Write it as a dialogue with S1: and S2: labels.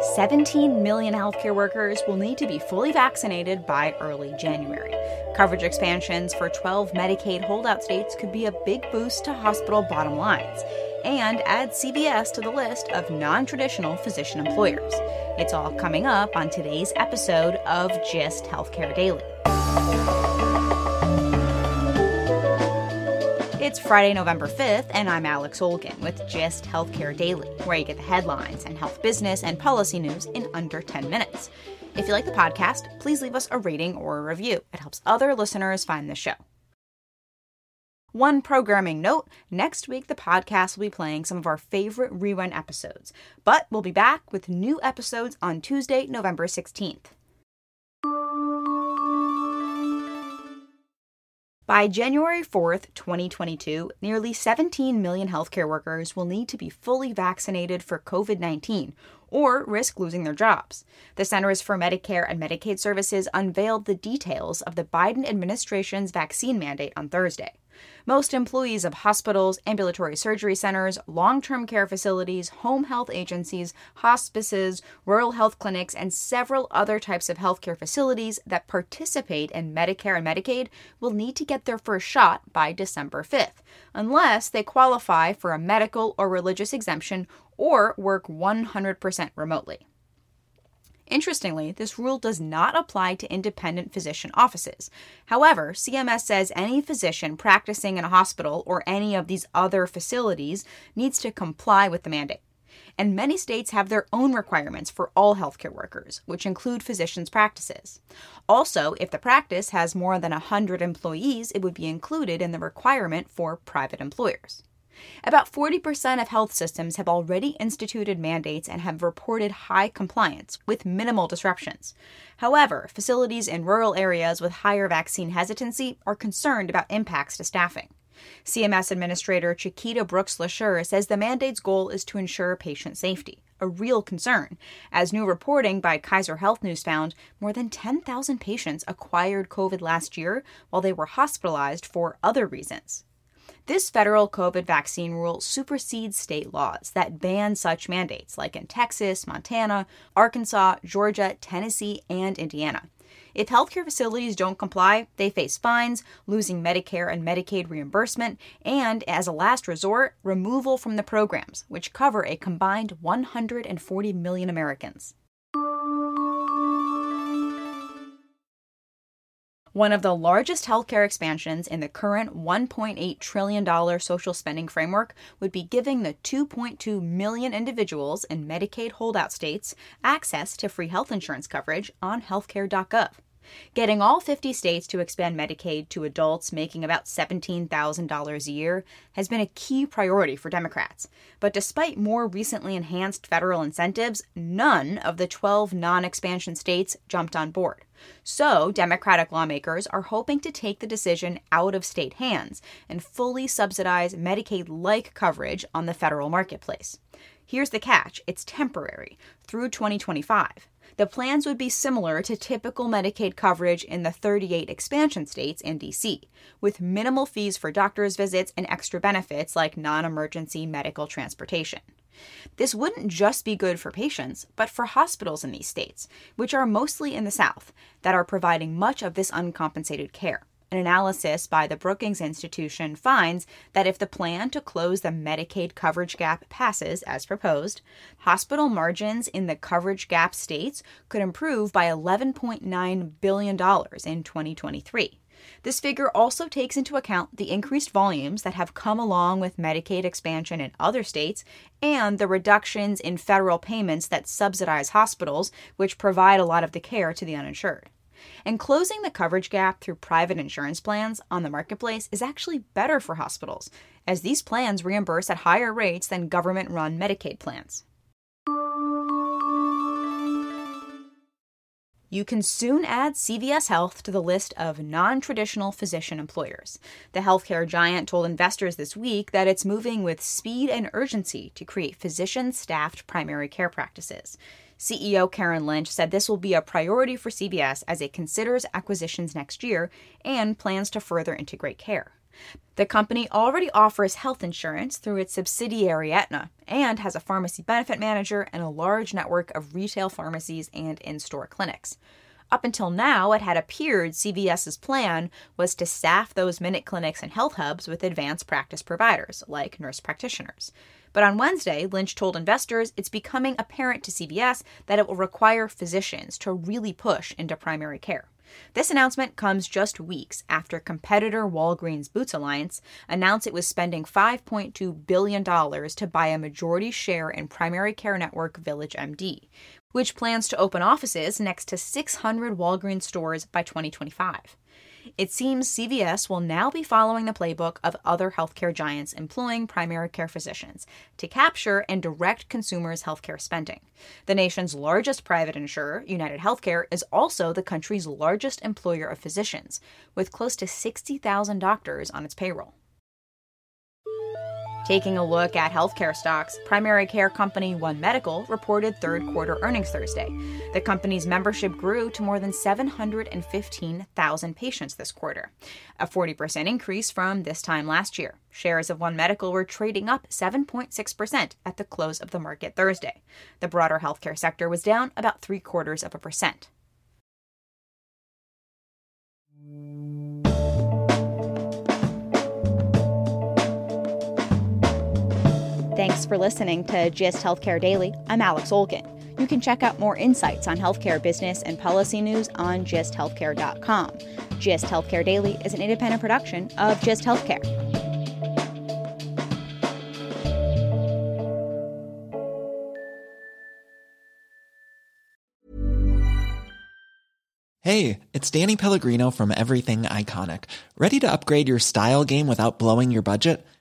S1: 17 million healthcare workers will need to be fully vaccinated by early January. Coverage expansions for 12 Medicaid holdout states could be a big boost to hospital bottom lines and add CVS to the list of non traditional physician employers. It's all coming up on today's episode of GIST Healthcare Daily. It's Friday, November 5th, and I'm Alex Olgin with GIST Healthcare Daily, where you get the headlines and health business and policy news in under 10 minutes. If you like the podcast, please leave us a rating or a review. It helps other listeners find the show. One programming note next week, the podcast will be playing some of our favorite rerun episodes, but we'll be back with new episodes on Tuesday, November 16th. By January 4th, 2022, nearly 17 million healthcare workers will need to be fully vaccinated for COVID 19 or risk losing their jobs. The Centers for Medicare and Medicaid Services unveiled the details of the Biden administration's vaccine mandate on Thursday. Most employees of hospitals, ambulatory surgery centers, long term care facilities, home health agencies, hospices, rural health clinics, and several other types of healthcare facilities that participate in Medicare and Medicaid will need to get their first shot by December 5th, unless they qualify for a medical or religious exemption or work 100% remotely. Interestingly, this rule does not apply to independent physician offices. However, CMS says any physician practicing in a hospital or any of these other facilities needs to comply with the mandate. And many states have their own requirements for all healthcare workers, which include physicians' practices. Also, if the practice has more than 100 employees, it would be included in the requirement for private employers. About 40% of health systems have already instituted mandates and have reported high compliance with minimal disruptions. However, facilities in rural areas with higher vaccine hesitancy are concerned about impacts to staffing. CMS Administrator Chiquita Brooks LaSure says the mandate's goal is to ensure patient safety, a real concern. As new reporting by Kaiser Health News found, more than 10,000 patients acquired COVID last year while they were hospitalized for other reasons. This federal COVID vaccine rule supersedes state laws that ban such mandates, like in Texas, Montana, Arkansas, Georgia, Tennessee, and Indiana. If healthcare facilities don't comply, they face fines, losing Medicare and Medicaid reimbursement, and, as a last resort, removal from the programs, which cover a combined 140 million Americans. One of the largest healthcare expansions in the current $1.8 trillion social spending framework would be giving the 2.2 million individuals in Medicaid holdout states access to free health insurance coverage on healthcare.gov. Getting all 50 states to expand Medicaid to adults making about $17,000 a year has been a key priority for Democrats. But despite more recently enhanced federal incentives, none of the 12 non expansion states jumped on board. So, Democratic lawmakers are hoping to take the decision out of state hands and fully subsidize Medicaid like coverage on the federal marketplace. Here's the catch it's temporary through 2025. The plans would be similar to typical Medicaid coverage in the 38 expansion states and DC, with minimal fees for doctor's visits and extra benefits like non emergency medical transportation. This wouldn't just be good for patients, but for hospitals in these states, which are mostly in the South, that are providing much of this uncompensated care. An analysis by the Brookings Institution finds that if the plan to close the Medicaid coverage gap passes as proposed, hospital margins in the coverage gap states could improve by $11.9 billion in 2023. This figure also takes into account the increased volumes that have come along with Medicaid expansion in other states and the reductions in federal payments that subsidize hospitals, which provide a lot of the care to the uninsured. And closing the coverage gap through private insurance plans on the marketplace is actually better for hospitals, as these plans reimburse at higher rates than government run Medicaid plans. You can soon add CVS Health to the list of non traditional physician employers. The healthcare giant told investors this week that it's moving with speed and urgency to create physician staffed primary care practices. CEO Karen Lynch said this will be a priority for CVS as it considers acquisitions next year and plans to further integrate care. The company already offers health insurance through its subsidiary Aetna and has a pharmacy benefit manager and a large network of retail pharmacies and in store clinics. Up until now, it had appeared CVS's plan was to staff those minute clinics and health hubs with advanced practice providers, like nurse practitioners. But on Wednesday, Lynch told investors it's becoming apparent to CVS that it will require physicians to really push into primary care. This announcement comes just weeks after competitor Walgreens Boots Alliance announced it was spending $5.2 billion to buy a majority share in primary care network Village MD, which plans to open offices next to 600 Walgreens stores by 2025. It seems CVS will now be following the playbook of other healthcare giants employing primary care physicians to capture and direct consumers' healthcare spending. The nation's largest private insurer, United Healthcare, is also the country's largest employer of physicians, with close to 60,000 doctors on its payroll. Taking a look at healthcare stocks, primary care company One Medical reported third quarter earnings Thursday. The company's membership grew to more than 715,000 patients this quarter, a 40% increase from this time last year. Shares of One Medical were trading up 7.6% at the close of the market Thursday. The broader healthcare sector was down about three quarters of a percent. Thanks for listening to GIST Healthcare Daily. I'm Alex Olgin. You can check out more insights on healthcare business and policy news on gisthealthcare.com. GIST Healthcare Daily is an independent production of GIST Healthcare.
S2: Hey, it's Danny Pellegrino from Everything Iconic. Ready to upgrade your style game without blowing your budget?